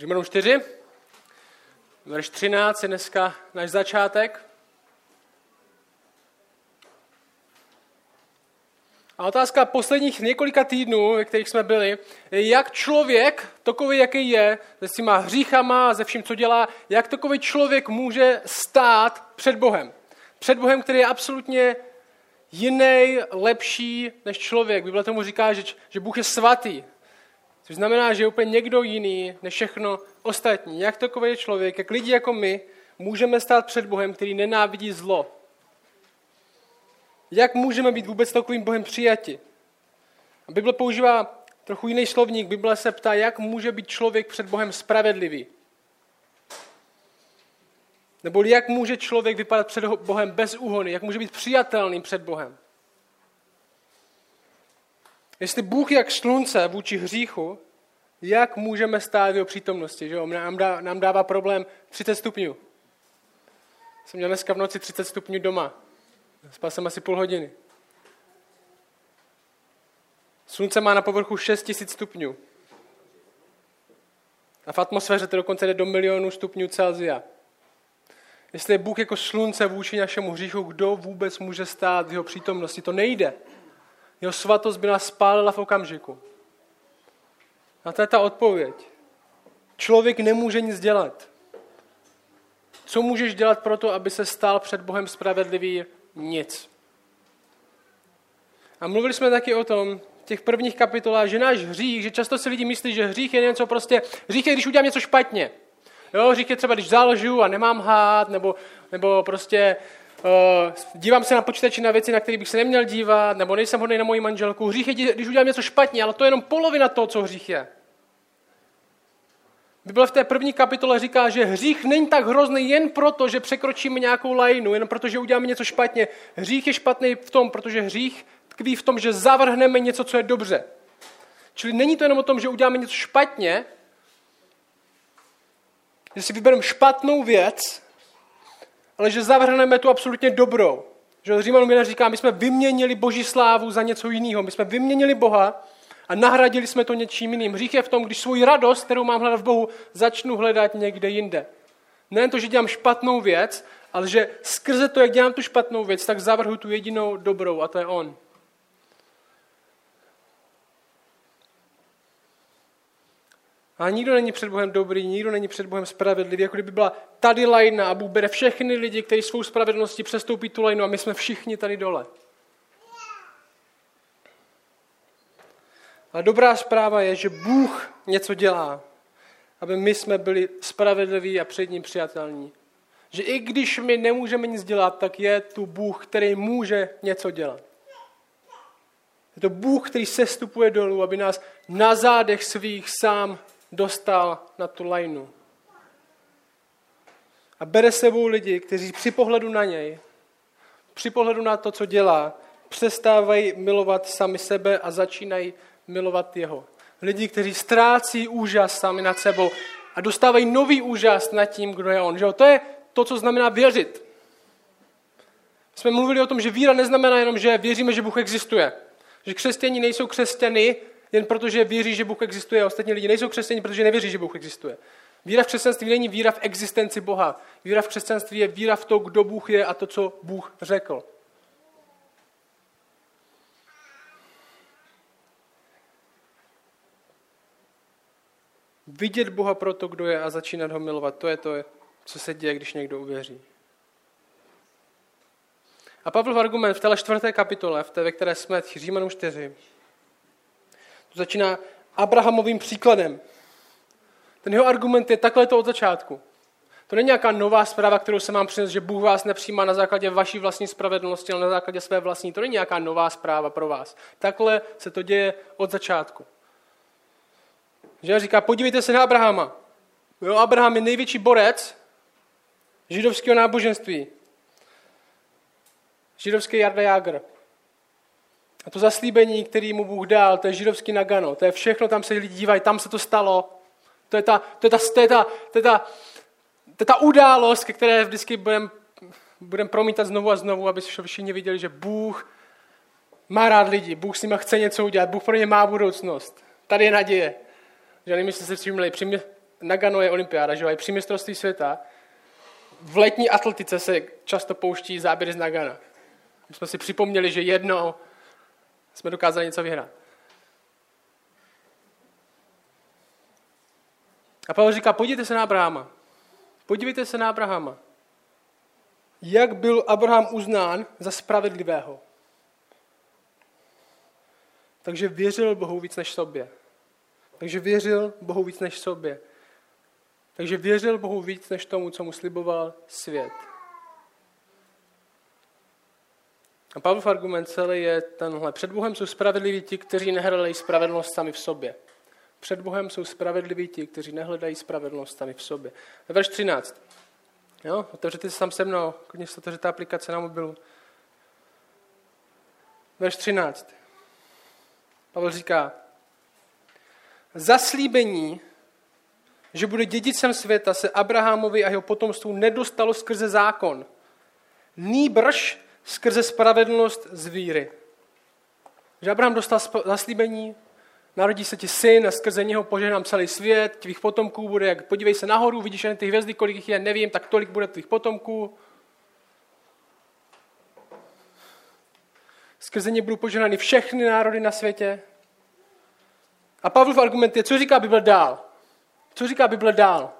Římanům 4, verš 13 je dneska náš začátek. A otázka posledních několika týdnů, ve kterých jsme byli, je, jak člověk, takový, jaký je, se svýma hříchama ze vším, co dělá, jak takový člověk může stát před Bohem. Před Bohem, který je absolutně jiný, lepší než člověk. Bible tomu říká, že, že Bůh je svatý. Což znamená, že je úplně někdo jiný než všechno ostatní. Jak takový člověk, jak lidi jako my, můžeme stát před Bohem, který nenávidí zlo. Jak můžeme být vůbec takovým Bohem přijati? A Bible používá trochu jiný slovník. Bible se ptá, jak může být člověk před Bohem spravedlivý. Nebo jak může člověk vypadat před Bohem bez úhony, jak může být přijatelný před Bohem. Jestli Bůh jak slunce vůči hříchu, jak můžeme stát v jeho přítomnosti? Že jo? Nám, dá, nám dává problém 30 stupňů. Jsem měl dneska v noci 30 stupňů doma. Spal jsem asi půl hodiny. Slunce má na povrchu 6000 stupňů. A v atmosféře to dokonce jde do milionu stupňů Celsia. Jestli je Bůh jako slunce vůči našemu hříchu, kdo vůbec může stát v jeho přítomnosti? To nejde. Jeho svatost by nás spálila v okamžiku. A to je ta odpověď. Člověk nemůže nic dělat. Co můžeš dělat pro to, aby se stal před Bohem spravedlivý? Nic. A mluvili jsme taky o tom, v těch prvních kapitolách, že náš hřích, že často si lidi myslí, že hřích je něco prostě, hřích je, když udělám něco špatně. Jo, hřích je třeba, když záložu a nemám hát, nebo, nebo prostě dívám se na počítači na věci, na které bych se neměl dívat, nebo nejsem hodný na moji manželku. Hřích je, když udělám něco špatně, ale to je jenom polovina toho, co hřích je. Bible v té první kapitole říká, že hřích není tak hrozný jen proto, že překročíme nějakou lajnu, jen proto, že uděláme něco špatně. Hřích je špatný v tom, protože hřích tkví v tom, že zavrhneme něco, co je dobře. Čili není to jenom o tom, že uděláme něco špatně, že si vybereme špatnou věc, ale že zavrhneme tu absolutně dobrou. Že Římanům 1 říká, my jsme vyměnili boží slávu za něco jiného. My jsme vyměnili Boha a nahradili jsme to něčím jiným. Hřích je v tom, když svou radost, kterou mám hledat v Bohu, začnu hledat někde jinde. Nejen to, že dělám špatnou věc, ale že skrze to, jak dělám tu špatnou věc, tak zavrhu tu jedinou dobrou a to je On. A nikdo není před Bohem dobrý, nikdo není před Bohem spravedlivý, jako kdyby byla tady lajna a Bůh bere všechny lidi, kteří svou spravedlností přestoupí tu lajnu a my jsme všichni tady dole. Ale dobrá zpráva je, že Bůh něco dělá, aby my jsme byli spravedliví a před ním přijatelní. Že i když my nemůžeme nic dělat, tak je tu Bůh, který může něco dělat. Je to Bůh, který sestupuje dolů, aby nás na zádech svých sám dostal na tu lajnu. A bere sebou lidi, kteří při pohledu na něj, při pohledu na to, co dělá, přestávají milovat sami sebe a začínají milovat jeho. Lidi, kteří ztrácí úžas sami nad sebou a dostávají nový úžas nad tím, kdo je on. Že To je to, co znamená věřit. Jsme mluvili o tom, že víra neznamená jenom, že věříme, že Bůh existuje. Že křesťaní nejsou křesťany jen protože věří, že Bůh existuje a ostatní lidi nejsou křesťaní, protože nevěří, že Bůh existuje. Víra v křesťanství není víra v existenci Boha. Víra v křesťanství je víra v to, kdo Bůh je a to, co Bůh řekl. Vidět Boha pro to, kdo je a začínat ho milovat, to je to, co se děje, když někdo uvěří. A Pavel v argument v téhle čtvrté kapitole, v té, ve které jsme, Římanům 4, to začíná Abrahamovým příkladem. Ten jeho argument je takhle to od začátku. To není nějaká nová zpráva, kterou se mám přinést, že Bůh vás nepřijímá na základě vaší vlastní spravedlnosti, ale na základě své vlastní. To není nějaká nová zpráva pro vás. Takhle se to děje od začátku. Že říká, podívejte se na Abrahama. Jo, Abraham je největší borec židovského náboženství. Židovský Jarda Jágr. A to zaslíbení, který mu Bůh dal, to je židovský nagano. To je všechno, tam se lidi dívají, tam se to stalo. To je ta, to je ta, to je ta, to je ta, to je ta událost, ke které vždycky budeme budem promítat znovu a znovu, aby všichni viděli, že Bůh má rád lidi, Bůh s nimi chce něco udělat, Bůh pro ně má budoucnost. Tady je naděje. Že nevím, jestli se všimli, při, Nagano je olympiáda, že jo, při mistrovství světa. V letní atletice se často pouští záběry z Nagana. My jsme si připomněli, že jednou jsme dokázali něco vyhrát. A Pavel říká, podívejte se na Abrahama. Podívejte se na Abrahama. Jak byl Abraham uznán za spravedlivého. Takže věřil Bohu víc než sobě. Takže věřil Bohu víc než sobě. Takže věřil Bohu víc než tomu, co mu sliboval svět. A Pavlov argument celý je tenhle. Před Bohem jsou spravedliví ti, kteří nehledají spravedlnost sami v sobě. Před Bohem jsou spravedliví ti, kteří nehledají spravedlnost sami v sobě. Verš 13. Jo? Otevřete si tam se mnou, klidně se otevřete aplikace na mobilu. Verš 13. Pavel říká, zaslíbení, že bude dědicem světa, se Abrahamovi a jeho potomstvu nedostalo skrze zákon. Nýbrž skrze spravedlnost z víry. Že Abraham dostal zaslíbení, narodí se ti syn a skrze něho požehnám celý svět, tvých potomků bude, jak podívej se nahoru, vidíš jen ty hvězdy, kolik jich je, nevím, tak tolik bude tvých potomků. Skrze ně budou požehnány všechny národy na světě. A Pavlov argument je, co říká Bible dál? Co říká Bible dál?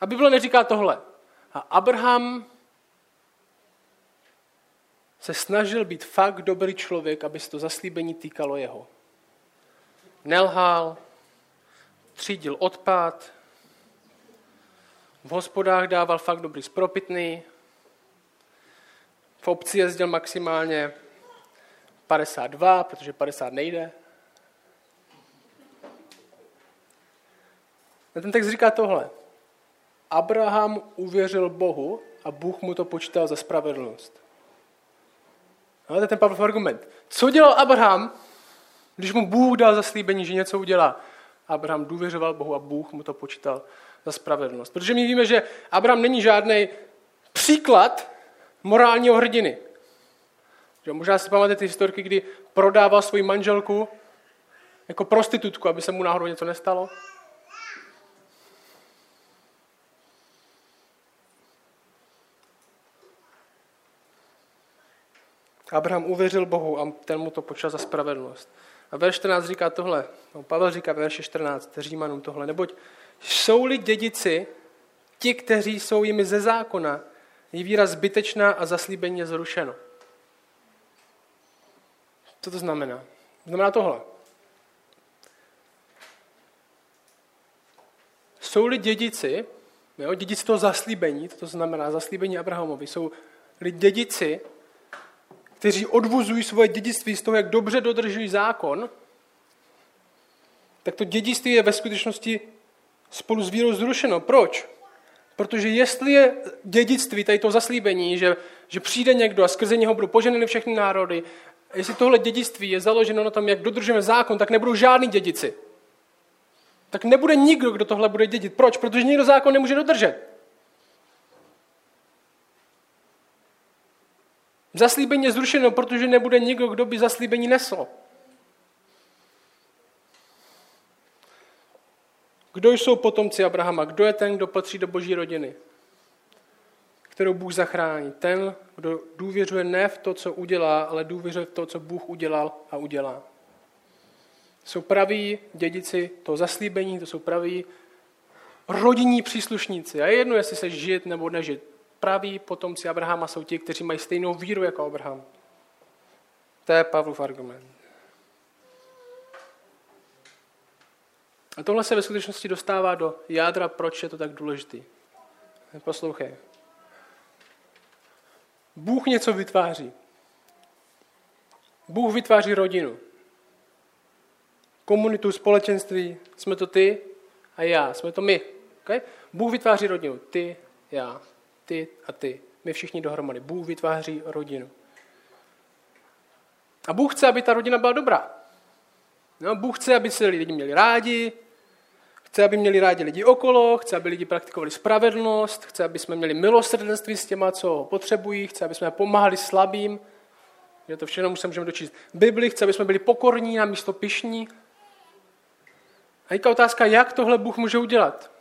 A Bible neříká tohle. A Abraham se snažil být fakt dobrý člověk, aby se to zaslíbení týkalo jeho. Nelhal, třídil odpad, v hospodách dával fakt dobrý spropitný, v obci jezdil maximálně 52, protože 50 nejde. A ten text říká tohle. Abraham uvěřil Bohu a Bůh mu to počítal za spravedlnost. No, to je ten Pavlov argument. Co dělal Abraham, když mu Bůh dal zaslíbení, že něco udělá? Abraham důvěřoval Bohu a Bůh mu to počítal za spravedlnost. Protože my víme, že Abraham není žádný příklad morálního hrdiny. Že možná si pamatujete ty historky, kdy prodával svoji manželku jako prostitutku, aby se mu náhodou něco nestalo. Abraham uvěřil Bohu a ten mu to počal za spravedlnost. A verš 14 říká tohle. No, Pavel říká ve verši 14 Římanům tohle. Neboť jsou-li dědici, ti, kteří jsou jimi ze zákona, je víra zbytečná a zaslíbení je zrušeno. Co to znamená? Znamená tohle. Jsou-li dědici, jo, dědici toho zaslíbení, to znamená zaslíbení Abrahamovi, jsou dědici, kteří odvozují svoje dědictví z toho, jak dobře dodržují zákon, tak to dědictví je ve skutečnosti spolu s vírou zrušeno. Proč? Protože jestli je dědictví, tady to zaslíbení, že, že přijde někdo a skrze něho budou poženeny všechny národy, jestli tohle dědictví je založeno na tom, jak dodržujeme zákon, tak nebudou žádný dědici. Tak nebude nikdo, kdo tohle bude dědit. Proč? Protože nikdo zákon nemůže dodržet. Zaslíbení je zrušeno, protože nebude nikdo, kdo by zaslíbení nesl. Kdo jsou potomci Abrahama? Kdo je ten, kdo patří do boží rodiny? Kterou Bůh zachrání. Ten, kdo důvěřuje ne v to, co udělá, ale důvěřuje v to, co Bůh udělal a udělá. Jsou praví dědici toho zaslíbení, to jsou praví rodinní příslušníci. A je jedno, jestli se žít nebo nežít praví potomci Abrahama jsou ti, kteří mají stejnou víru jako Abraham. To je Pavlov argument. A tohle se ve skutečnosti dostává do jádra, proč je to tak důležitý. Poslouchej. Bůh něco vytváří. Bůh vytváří rodinu. Komunitu, společenství. Jsme to ty a já. Jsme to my. Okay? Bůh vytváří rodinu. Ty, já ty a ty. My všichni dohromady. Bůh vytváří rodinu. A Bůh chce, aby ta rodina byla dobrá. No, Bůh chce, aby se lidi měli rádi, chce, aby měli rádi lidi okolo, chce, aby lidi praktikovali spravedlnost, chce, aby jsme měli milosrdenství s těma, co ho potřebují, chce, aby jsme pomáhali slabým, že to všechno se můžeme dočíst. Bibli chce, aby jsme byli pokorní a místo pišní. A je otázka, jak tohle Bůh může udělat.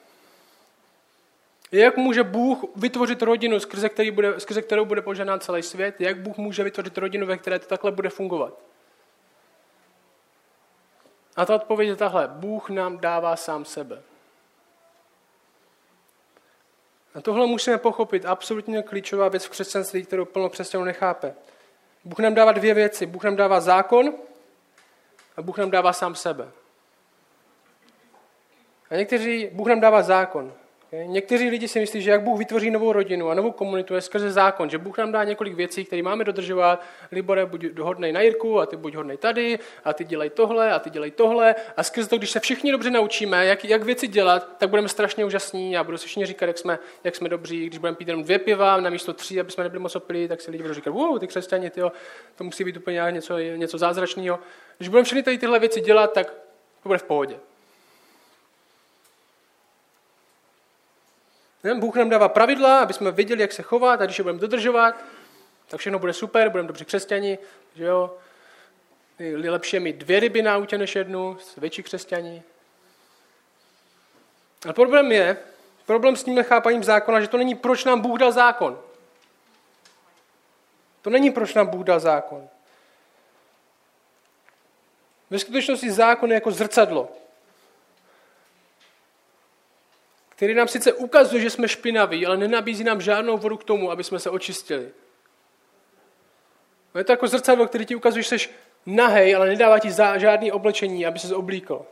Jak může Bůh vytvořit rodinu, skrze, který bude, skrze kterou bude poženán celý svět? Jak Bůh může vytvořit rodinu, ve které to takhle bude fungovat? A ta odpověď je tahle. Bůh nám dává sám sebe. A tohle musíme pochopit. Absolutně klíčová věc v křesťanství, kterou plno křesťanů nechápe. Bůh nám dává dvě věci. Bůh nám dává zákon a Bůh nám dává sám sebe. A někteří, Bůh nám dává zákon. Někteří lidi si myslí, že jak Bůh vytvoří novou rodinu a novou komunitu je skrze zákon, že Bůh nám dá několik věcí, které máme dodržovat. Libore, buď hodnej na Jirku a ty buď hodnej tady a ty dělej tohle a ty dělej tohle. A skrze to, když se všichni dobře naučíme, jak, jak věci dělat, tak budeme strašně úžasní a budou si všichni říkat, jak jsme, jak jsme dobří. Když budeme pít jenom dvě piva na místo tří, aby jsme nebyli moc opilí, tak si lidi budou říkat, wow, ty křesťani, tyjo, to musí být úplně něco, něco zázračného. Když budeme všechny tady tyhle věci dělat, tak to bude v pohodě. Bůh nám dává pravidla, aby jsme věděli, jak se chovat a když je budeme dodržovat, tak všechno bude super, budeme dobře křesťani, že jo. Je lepší je mít dvě ryby na autě než jednu, větší křesťani. Ale problém je, problém s tím chápaním zákona, že to není, proč nám Bůh dal zákon. To není, proč nám Bůh dal zákon. Ve skutečnosti zákon je jako zrcadlo který nám sice ukazuje, že jsme špinaví, ale nenabízí nám žádnou vodu k tomu, aby jsme se očistili. Je to jako zrcadlo, který ti ukazuje, že jsi nahej, ale nedává ti žádný oblečení, aby se oblíkl.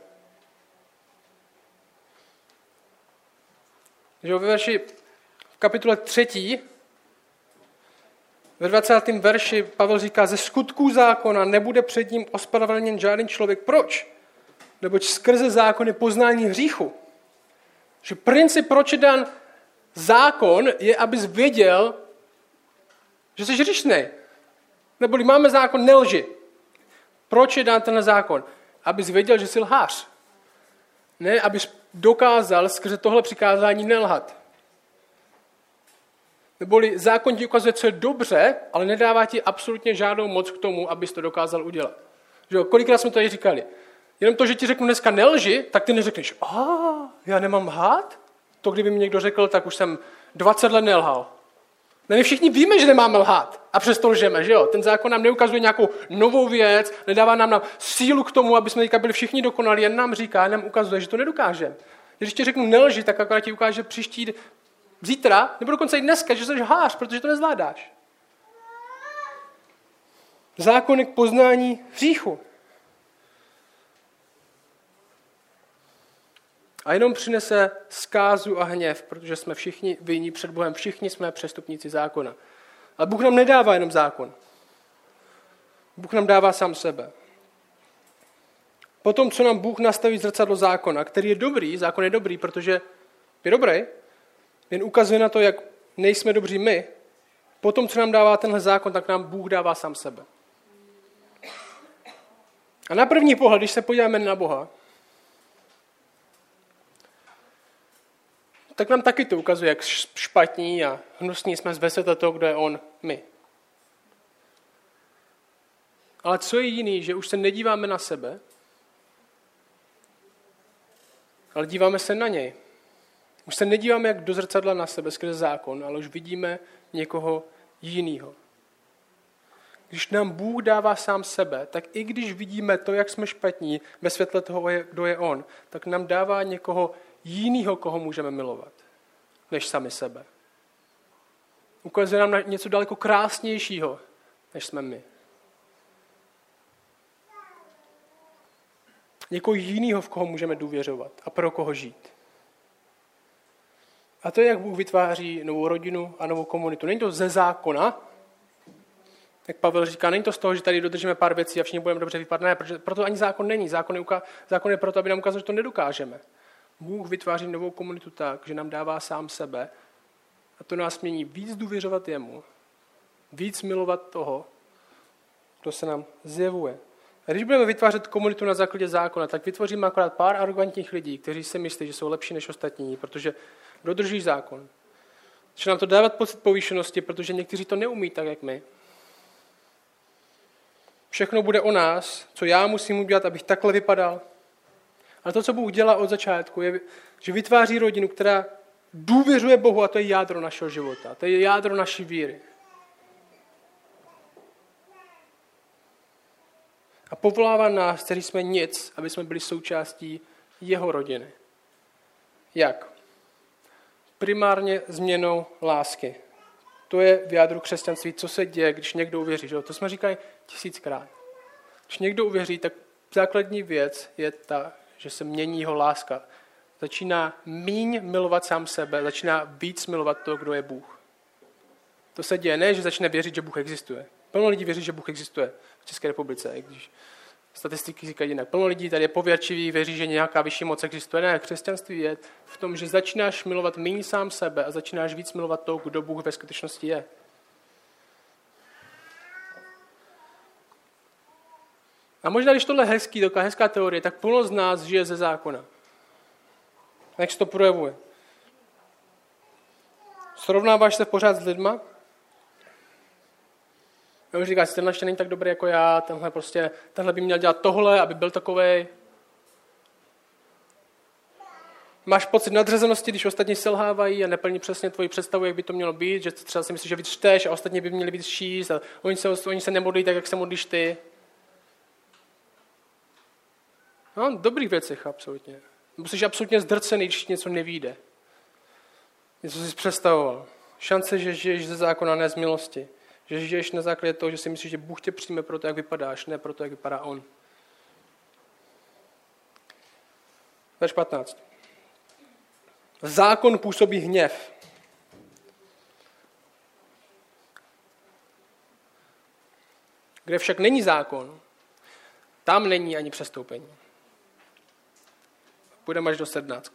Že ve verši v kapitule 3, ve 20. verši Pavel říká, ze skutků zákona nebude před ním ospravedlněn žádný člověk. Proč? Neboť skrze zákon je poznání hříchu. Že princip, proč je dan zákon, je, abys věděl, že jsi hřišný. Neboli máme zákon nelži. Proč je dán ten zákon? Abys věděl, že jsi lhář. Ne, abys dokázal skrze tohle přikázání nelhat. Neboli zákon ti ukazuje, co je dobře, ale nedává ti absolutně žádnou moc k tomu, abys to dokázal udělat. Že jo, kolikrát jsme to tady říkali. Jenom to, že ti řeknu dneska nelži, tak ty neřekneš, a já nemám lhát? To, kdyby mi někdo řekl, tak už jsem 20 let nelhal. No my všichni víme, že nemáme lhát a přesto lžeme, že jo? Ten zákon nám neukazuje nějakou novou věc, nedává nám na sílu k tomu, aby jsme teďka byli všichni dokonalí, jen nám říká, nám ukazuje, že to nedokážeme. Když ti řeknu nelži, tak akorát ti ukáže příští zítra, nebo dokonce i dneska, že jsi hář, protože to nezvládáš. Zákon k poznání hříchu. A jenom přinese zkázu a hněv, protože jsme všichni vinní před Bohem, všichni jsme přestupníci zákona. Ale Bůh nám nedává jenom zákon. Bůh nám dává sám sebe. Potom, co nám Bůh nastaví zrcadlo zákona, který je dobrý, zákon je dobrý, protože je dobrý, jen ukazuje na to, jak nejsme dobří my, potom, co nám dává tenhle zákon, tak nám Bůh dává sám sebe. A na první pohled, když se podíváme na Boha, tak nám taky to ukazuje, jak špatní a hnusní jsme z světa toho, kdo je on, my. Ale co je jiný, že už se nedíváme na sebe, ale díváme se na něj. Už se nedíváme jak do zrcadla na sebe skrze zákon, ale už vidíme někoho jiného. Když nám Bůh dává sám sebe, tak i když vidíme to, jak jsme špatní ve světle toho, kdo je On, tak nám dává někoho jiného, koho můžeme milovat, než sami sebe. Ukazuje nám něco daleko krásnějšího, než jsme my. Někoho jiného, v koho můžeme důvěřovat a pro koho žít. A to je, jak Bůh vytváří novou rodinu a novou komunitu. Není to ze zákona, jak Pavel říká, není to z toho, že tady dodržíme pár věcí a všichni budeme dobře vypadat. Ne, protože proto ani zákon není. Zákon je, zákon je proto, aby nám ukázal, že to nedokážeme. Bůh vytváří novou komunitu tak, že nám dává sám sebe a to nás mění víc důvěřovat jemu, víc milovat toho, kdo se nám zjevuje. A když budeme vytvářet komunitu na základě zákona, tak vytvoříme akorát pár arrogantních lidí, kteří si myslí, že jsou lepší než ostatní, protože dodrží zákon. Začne nám to dávat pocit povýšenosti, protože někteří to neumí tak, jak my. Všechno bude o nás, co já musím udělat, abych takhle vypadal, Ale to, co Bůh dělá od začátku, je, že vytváří rodinu, která důvěřuje Bohu a to je jádro našeho života. To je jádro naší víry. A povolává nás, kteří jsme nic, aby jsme byli součástí jeho rodiny. Jak? Primárně změnou lásky. To je v jádru křesťanství, co se děje, když někdo uvěří. Že? To jsme říkali tisíckrát. Když někdo uvěří, tak základní věc je ta, že se mění jeho láska. Začíná míň milovat sám sebe, začíná víc milovat to, kdo je Bůh. To se děje, ne, že začne věřit, že Bůh existuje. Plno lidí věří, že Bůh existuje v České republice, i když statistiky říkají jinak. Plno lidí tady je pověrčivý, věří, že nějaká vyšší moc existuje. Ne, křesťanství je v tom, že začínáš milovat méně sám sebe a začínáš víc milovat to, kdo Bůh ve skutečnosti je. A možná, když tohle je hezký, taková hezká teorie, tak plno z nás žije ze zákona. Jak se to projevuje? Srovnáváš se pořád s lidma? Jo, říkáš, tenhle ještě není tak dobrý jako já, tenhle, prostě, tenhle by měl dělat tohle, aby byl takový. Máš pocit nadřazenosti, když ostatní selhávají a neplní přesně tvoji představu, jak by to mělo být, že třeba si myslíš, že víc čteš a ostatní by měli být šíst a oni se, oni se nemodlí tak, jak se modlíš ty. No, dobrých věcech, absolutně. Nebo jsi absolutně zdrcený, když něco nevíde. Něco jsi představoval. Šance, že žiješ ze zákona, ne z milosti. Že žiješ na základě toho, že si myslíš, že Bůh tě přijme pro to, jak vypadáš, ne pro to, jak vypadá On. Verš 15. Zákon působí hněv. Kde však není zákon, tam není ani přestoupení. Půjdeme až do 17.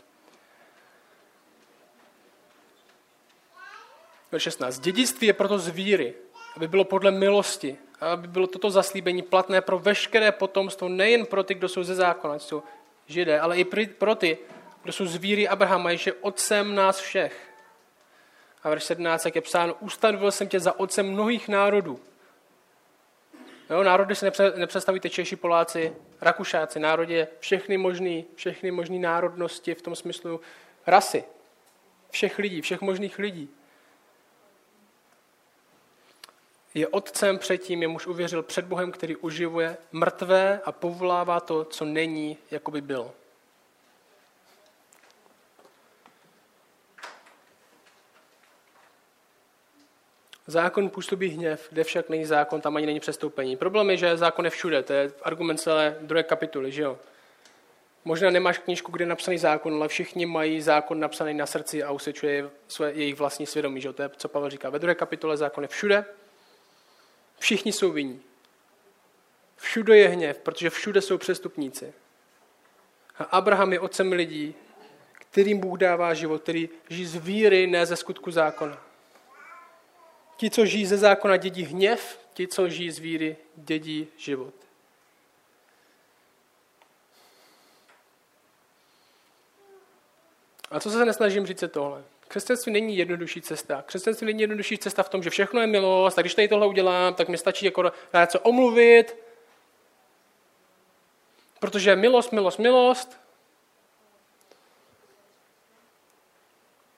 Verš 16. Dědictví je proto z víry, aby bylo podle milosti, aby bylo toto zaslíbení platné pro veškeré potomstvo, nejen pro ty, kdo jsou ze zákona, jsou židé, ale i pro ty, kdo jsou z víry Abrahama, jež je otcem nás všech. A verš 17, jak je psáno, ustanovil jsem tě za otcem mnohých národů. Jo, národy si nepře, nepředstavíte Češi, Poláci, Rakušáci. Národ je všechny možný, všechny možný národnosti v tom smyslu rasy. Všech lidí, všech možných lidí. Je otcem předtím, jemuž uvěřil před Bohem, který uživuje mrtvé a povolává to, co není, jako by bylo. Zákon působí hněv, kde však není zákon, tam ani není přestoupení. Problém je, že zákon je všude, to je argument celé druhé kapitoly, že jo? Možná nemáš knížku, kde je napsaný zákon, ale všichni mají zákon napsaný na srdci a usvědčuje své, jejich vlastní svědomí, že jo? To je, co Pavel říká. Ve druhé kapitole zákon je všude, všichni jsou vinní. Všude je hněv, protože všude jsou přestupníci. A Abraham je otcem lidí, kterým Bůh dává život, který žijí z víry, ne ze skutku zákona. Ti, co žijí ze zákona, dědí hněv, ti, co žijí z víry, dědí život. A co se nesnažím říct je tohle? Křesťanství není jednodušší cesta. Křesťanství není jednodušší cesta v tom, že všechno je milost, a když tady tohle udělám, tak mi stačí jako něco omluvit, protože milost, milost, milost,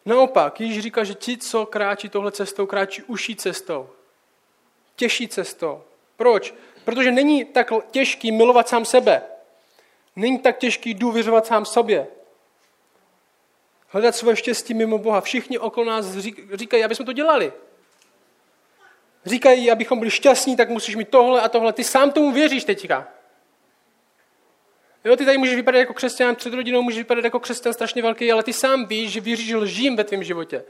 Naopak, Ježíš říká, že ti, co kráčí tohle cestou, kráčí uší cestou. Těžší cestou. Proč? Protože není tak těžký milovat sám sebe. Není tak těžký důvěřovat sám sobě. Hledat svoje štěstí mimo Boha. Všichni okolo nás říkají, aby jsme to dělali. Říkají, abychom byli šťastní, tak musíš mít tohle a tohle. Ty sám tomu věříš teďka. Jo, ty tady můžeš vypadat jako křesťan, před rodinou můžeš vypadat jako křesťan strašně velký, ale ty sám víš, že věříš lžím ve tvém životě.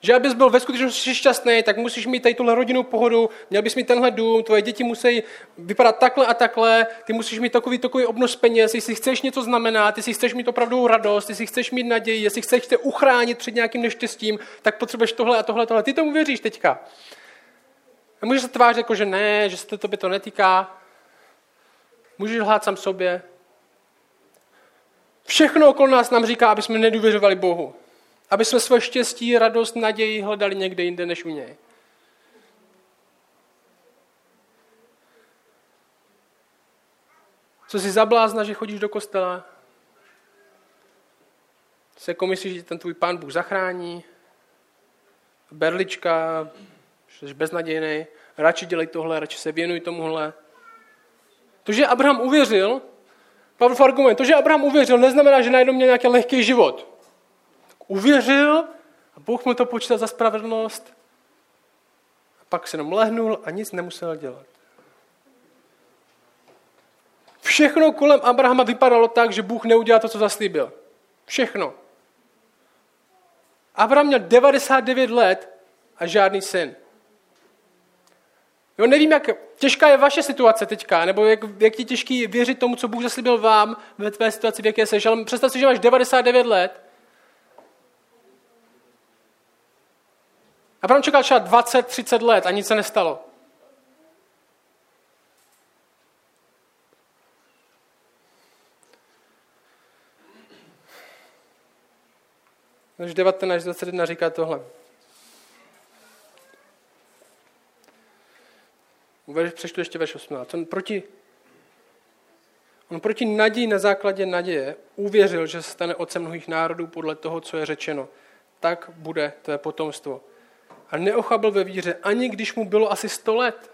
Že abys byl ve skutečnosti šťastný, tak musíš mít tady tuhle rodinu pohodu, měl bys mít tenhle dům, tvoje děti musí vypadat takhle a takhle, ty musíš mít takový, takový obnos peněz, jestli chceš něco znamenat, jestli chceš mít opravdu radost, jestli chceš mít naději, jestli chceš se uchránit před nějakým neštěstím, tak potřebuješ tohle a tohle, tohle. Ty tomu věříš teďka. A můžeš se tvářit jako, že ne, že se to tobě to netýká. Můžeš lhát sám sobě, Všechno okolo nás nám říká, aby jsme nedůvěřovali Bohu. Aby jsme své štěstí, radost, naději hledali někde jinde než u něj. Co jsi zablázna, že chodíš do kostela? se jako myslíš, že ten tvůj pán Bůh zachrání, berlička, jsi beznadějný, radši dělej tohle, radši se věnuj tomuhle. To, že Abraham uvěřil, Pavlov argument, to, že Abraham uvěřil, neznamená, že najednou měl nějaký lehký život. Uvěřil a Bůh mu to počítal za spravedlnost a pak se jenom lehnul a nic nemusel dělat. Všechno kolem Abrahama vypadalo tak, že Bůh neudělal to, co zaslíbil. Všechno. Abraham měl 99 let a žádný syn. Jo, nevím, jak těžká je vaše situace teďka, nebo jak, jak ti těžký věřit tomu, co Bůh zaslíbil vám ve tvé situaci, v jaké seš, ale představ si, že máš 99 let. Abraham čekal třeba 20, 30 let a nic se nestalo. Verš 19, 21 říká tohle. Přečtu ještě verš 18. On proti, on proti naději na základě naděje uvěřil, že se stane otcem mnohých národů podle toho, co je řečeno. Tak bude tvé potomstvo. A neochabl ve víře, ani když mu bylo asi 100 let.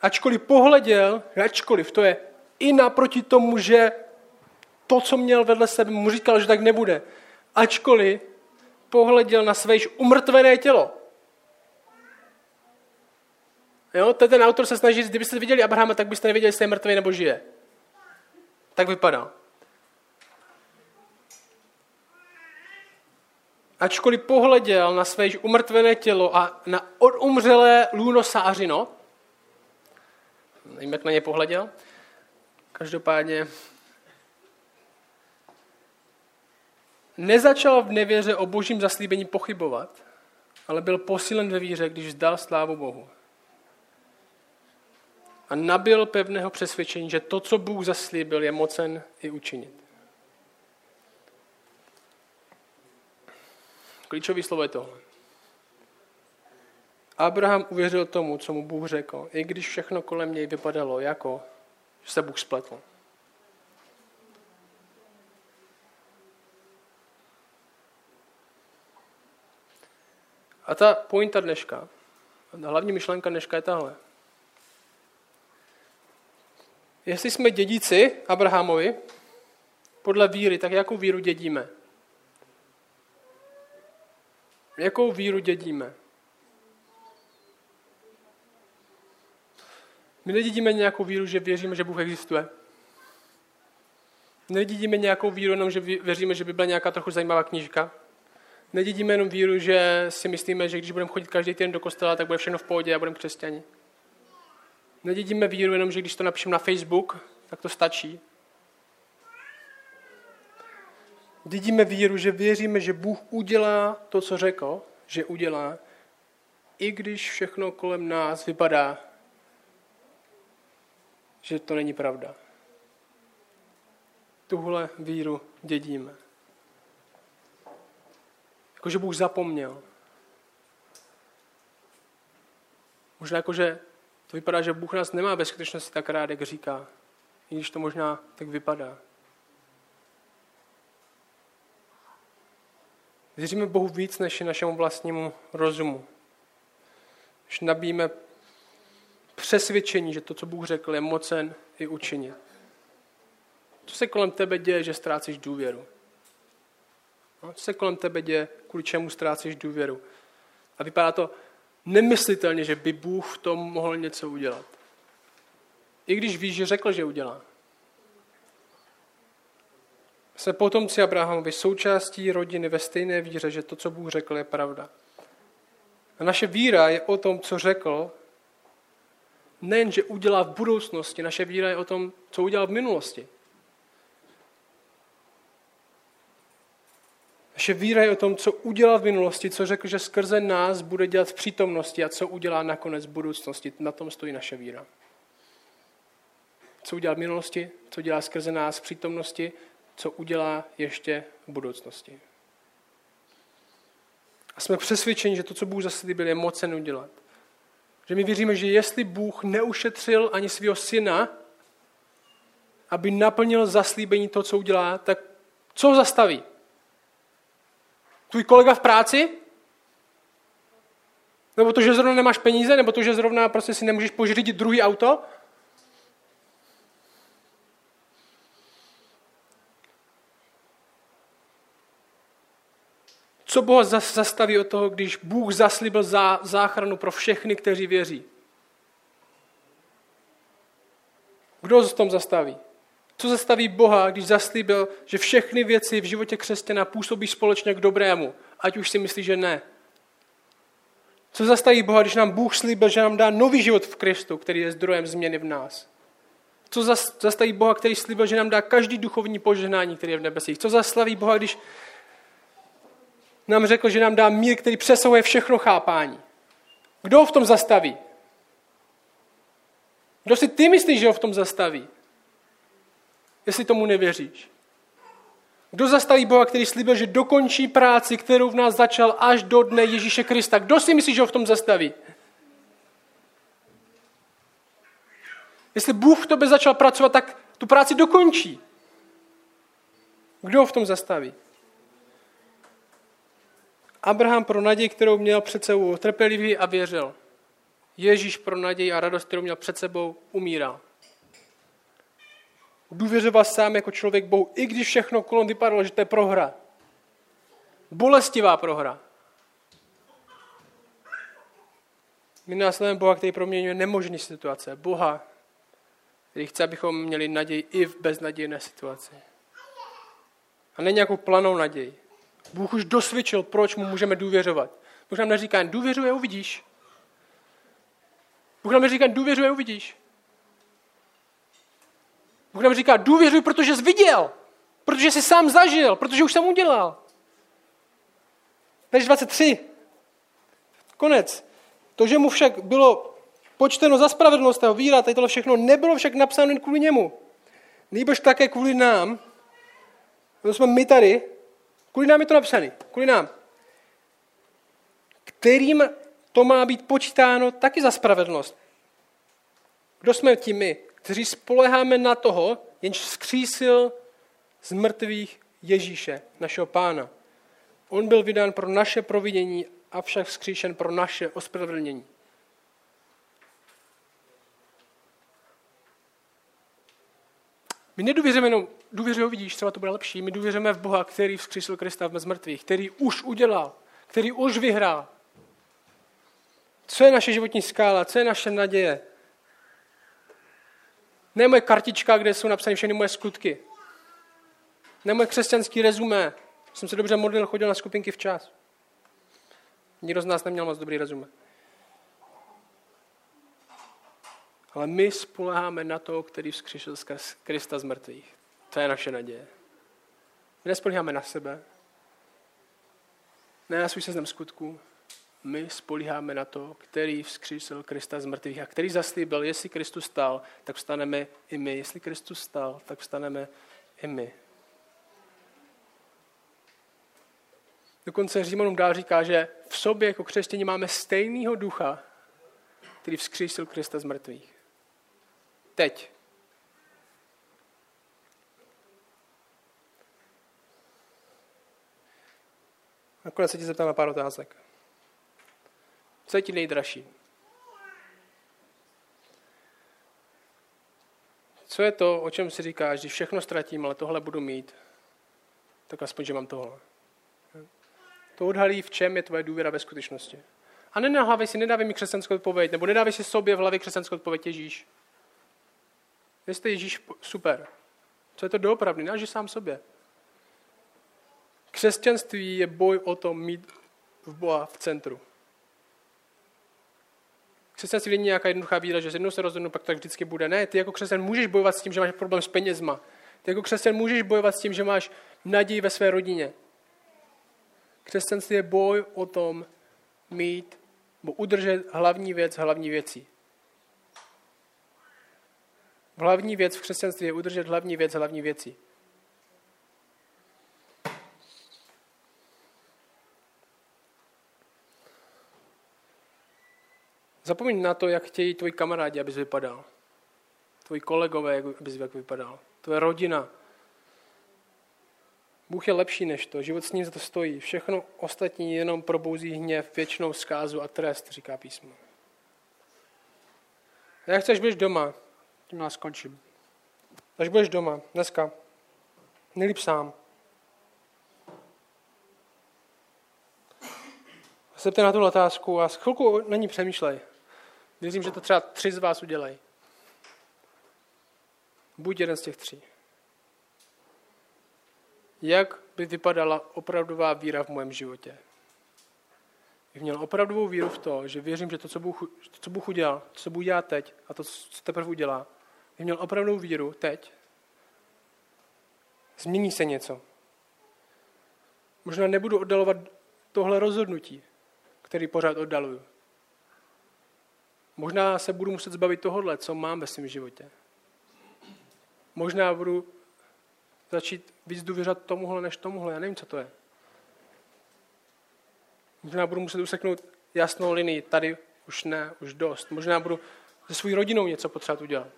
Ačkoliv pohleděl, ačkoliv, to je i naproti tomu, že to, co měl vedle sebe, mu říkal, že tak nebude. Ačkoliv pohleděl na své již umrtvené tělo. Jo, ten autor se snaží, kdybyste viděli Abrahama, tak byste nevěděli, jestli je mrtvý nebo žije. Tak vypadá. Ačkoliv pohleděl na své již umrtvené tělo a na odumřelé lůno sářino, nevím, jak na ně pohleděl, každopádně nezačal v nevěře o božím zaslíbení pochybovat, ale byl posílen ve víře, když vzdal slávu Bohu. A nabil pevného přesvědčení, že to, co Bůh zaslíbil, je mocen i učinit. Klíčový slovo je tohle. Abraham uvěřil tomu, co mu Bůh řekl, i když všechno kolem něj vypadalo jako, že se Bůh spletl. A ta pointa dneška, hlavní myšlenka dneška je tahle. Jestli jsme dědici Abrahamovi, podle víry, tak jakou víru dědíme? Jakou víru dědíme? My nedědíme nějakou víru, že věříme, že Bůh existuje. Nedědíme nějakou víru jenom, že věříme, že by byla nějaká trochu zajímavá knížka. Nedědíme jenom víru, že si myslíme, že když budeme chodit každý den do kostela, tak bude všechno v pohodě a budeme křesťani. Nedědíme víru jenom, že když to napíšeme na Facebook, tak to stačí. Dědíme víru, že věříme, že Bůh udělá to, co řekl, že udělá, i když všechno kolem nás vypadá, že to není pravda. Tuhle víru dědíme. Jako, že Bůh zapomněl. Možná jako, že to vypadá, že Bůh nás nemá ve skutečnosti tak rád, jak říká. I když to možná tak vypadá. Věříme Bohu víc než našemu vlastnímu rozumu. Když nabíjíme přesvědčení, že to, co Bůh řekl, je mocen i učinit. Co se kolem tebe děje, že ztrácíš důvěru? No, co se kolem tebe děje, kvůli čemu ztrácíš důvěru? A vypadá to nemyslitelně, že by Bůh v tom mohl něco udělat. I když víš, že řekl, že udělá. Jsme potomci Abrahamovi součástí rodiny ve stejné víře, že to, co Bůh řekl, je pravda. A naše víra je o tom, co řekl, nejen, že udělá v budoucnosti, naše víra je o tom, co udělal v minulosti. Naše víra je o tom, co udělal v minulosti, co řekl, že skrze nás bude dělat v přítomnosti a co udělá nakonec v budoucnosti. Na tom stojí naše víra. Co udělal v minulosti, co dělá skrze nás v přítomnosti, co udělá ještě v budoucnosti. A jsme přesvědčeni, že to, co Bůh zaslíbil, je mocen udělat. Že my věříme, že jestli Bůh neušetřil ani svého syna, aby naplnil zaslíbení to, co udělá, tak Co zastaví? Tvůj kolega v práci? Nebo to, že zrovna nemáš peníze? Nebo to, že zrovna prostě si nemůžeš pořídit druhý auto? Co Boha zastaví od toho, když Bůh zaslíbil záchranu pro všechny, kteří věří? Kdo v tom zastaví? Co zastaví Boha, když zaslíbil, že všechny věci v životě křesťana působí společně k dobrému, ať už si myslí, že ne? Co zastaví Boha, když nám Bůh slíbil, že nám dá nový život v Kristu, který je zdrojem změny v nás? Co zastaví Boha, který slíbil, že nám dá každý duchovní požehnání, který je v nebesích? Co zastaví Boha, když nám řekl, že nám dá mír, který přesahuje všechno chápání? Kdo ho v tom zastaví? Kdo si ty myslíš, že ho v tom zastaví? Jestli tomu nevěříš. Kdo zastaví Boha, který slíbil, že dokončí práci, kterou v nás začal až do dne Ježíše Krista? Kdo si myslí, že ho v tom zastaví? Jestli Bůh v tobě začal pracovat, tak tu práci dokončí. Kdo ho v tom zastaví? Abraham pro naději, kterou měl před sebou, trpělivý a věřil. Ježíš pro naději a radost, kterou měl před sebou, umíral. Důvěřoval sám jako člověk Bohu, i když všechno kolem vypadalo, že to je prohra. Bolestivá prohra. My následujeme Boha, který proměňuje nemožné situace. Boha, který chce, abychom měli naději i v beznadějné situaci. A ne nějakou planou naději. Bůh už dosvědčil, proč mu můžeme důvěřovat. Bůh nám neříká, důvěřuje, uvidíš. Bůh nám neříká, důvěřuje, uvidíš. Bůh nám říká, důvěřuj, protože jsi viděl, protože jsi sám zažil, protože už jsem udělal. Než 23. Konec. To, že mu však bylo počteno za spravedlnost a víra, tady tohle všechno nebylo však napsáno jen kvůli němu. Nýbrž také kvůli nám. To jsme my tady. Kvůli nám je to napsané. Kvůli nám. Kterým to má být počítáno taky za spravedlnost. Kdo jsme ti my? Kteří spoleháme na toho, jenž vzkřísil z mrtvých Ježíše, našeho pána. On byl vydán pro naše providění, avšak vzkříšen pro naše ospravedlnění. My nedůvěřujeme jenom, důvěřuji, vidíš, třeba to bude lepší. My důvěřujeme v Boha, který vzkřísil Krista v mrtvých, který už udělal, který už vyhrál. Co je naše životní skála, co je naše naděje? Ne moje kartička, kde jsou napsány všechny moje skutky. Ne moje křesťanský rezumé. Jsem se dobře modlil, chodil na skupinky včas. Nikdo z nás neměl moc dobrý rezumé. Ale my spoleháme na to, který vzkříšil z Krista z mrtvých. To je naše naděje. My nespoleháme na sebe, ne na svůj seznam skutků, my spolíháme na to, který vzkřísil Krista z mrtvých a který zaslíbil, jestli Kristus stal, tak vstaneme i my. Jestli Kristus stal, tak vstaneme i my. Dokonce Římanům dál říká, že v sobě jako křesťaní máme stejného ducha, který vzkřísil Krista z mrtvých. Teď. Nakonec se ti zeptám na pár otázek. Co je ti nejdražší? Co je to, o čem si říkáš, když všechno ztratím, ale tohle budu mít, tak aspoň, že mám tohle. To odhalí, v čem je tvoje důvěra ve skutečnosti. A nenahlavej si, nedávej mi křesťanskou odpověď, nebo nedávej si sobě v hlavě křesťanskou odpověď Ježíš. Jestli Ježíš, super. Co je to doopravdy? Náži sám sobě. Křesťanství je boj o tom mít v Boha v centru. Křesťanství není nějaká jednoduchá víra, že jednou se rozhodnu, pak tak vždycky bude. Ne, ty jako křesťan můžeš bojovat s tím, že máš problém s penězma. Ty jako křesťan můžeš bojovat s tím, že máš naději ve své rodině. Křesťanství je boj o tom mít, nebo udržet hlavní věc hlavní věcí. Hlavní věc v křesťanství je udržet hlavní věc hlavní věcí. Zapomeň na to, jak chtějí tvoji kamarádi, abys vypadal. Tvoji kolegové, abys jak vypadal. Tvoje rodina. Bůh je lepší než to, život s ním za to stojí. Všechno ostatní jenom probouzí hněv, věčnou zkázu a trest, říká písmo. A jak chceš, budeš doma, tím nás skončím. Až budeš doma, dneska, nejlíp sám. Zeptej na tu otázku a chvilku na ní přemýšlej. Věřím, že to třeba tři z vás udělají. Buď jeden z těch tří. Jak by vypadala opravdová víra v mém životě? Bych měl opravdovou víru v to, že věřím, že to, co Bůh, to, co Bůh udělal, to, co Bůh dělá teď a to, co teprve udělá, bych měl opravdovou víru teď. Změní se něco. Možná nebudu oddalovat tohle rozhodnutí, který pořád oddaluju. Možná se budu muset zbavit tohohle, co mám ve svém životě. Možná budu začít víc důvěřovat tomuhle než tomuhle. Já nevím, co to je. Možná budu muset useknout jasnou linii. Tady už ne, už dost. Možná budu se svou rodinou něco potřebovat udělat.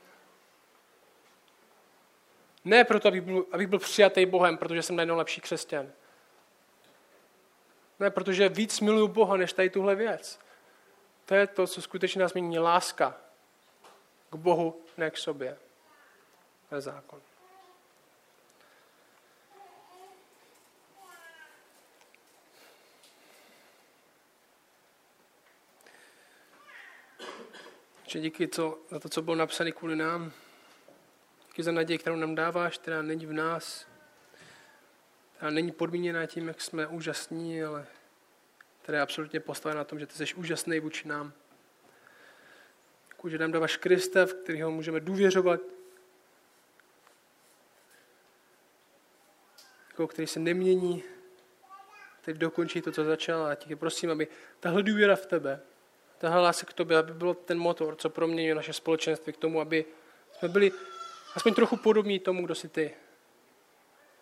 Ne proto, abych byl, abych byl přijatý Bohem, protože jsem najednou lepší křesťan. Ne, protože víc miluju Boha, než tady tuhle věc. To je to, co skutečně nás mění láska k Bohu, ne k sobě. To je zákon. Díky co, za to, co bylo napsané kvůli nám. Díky za naději, kterou nám dáváš, která není v nás. Která není podmíněná tím, jak jsme úžasní, ale která je absolutně postavená na tom, že ty jsi úžasný vůči nám. Děkuji, že nám dáváš Krista, v kterého můžeme důvěřovat, jako který se nemění, teď dokončí to, co začal. A tě prosím, aby tahle důvěra v tebe, tahle láska k tobě, aby byl ten motor, co proměňuje naše společenství k tomu, aby jsme byli aspoň trochu podobní tomu, kdo jsi ty.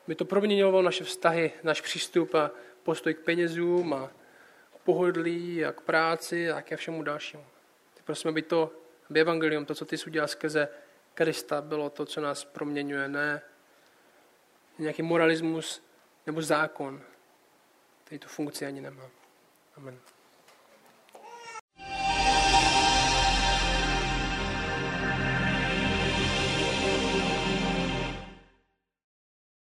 Aby to proměňovalo naše vztahy, náš přístup a postoj k penězům a pohodlí a k práci a ke všemu dalšímu. Ty prosím, aby to, aby evangelium, to, co ty jsi udělal skrze Krista, bylo to, co nás proměňuje, ne nějaký moralismus nebo zákon, který tu funkci ani nemá. Amen.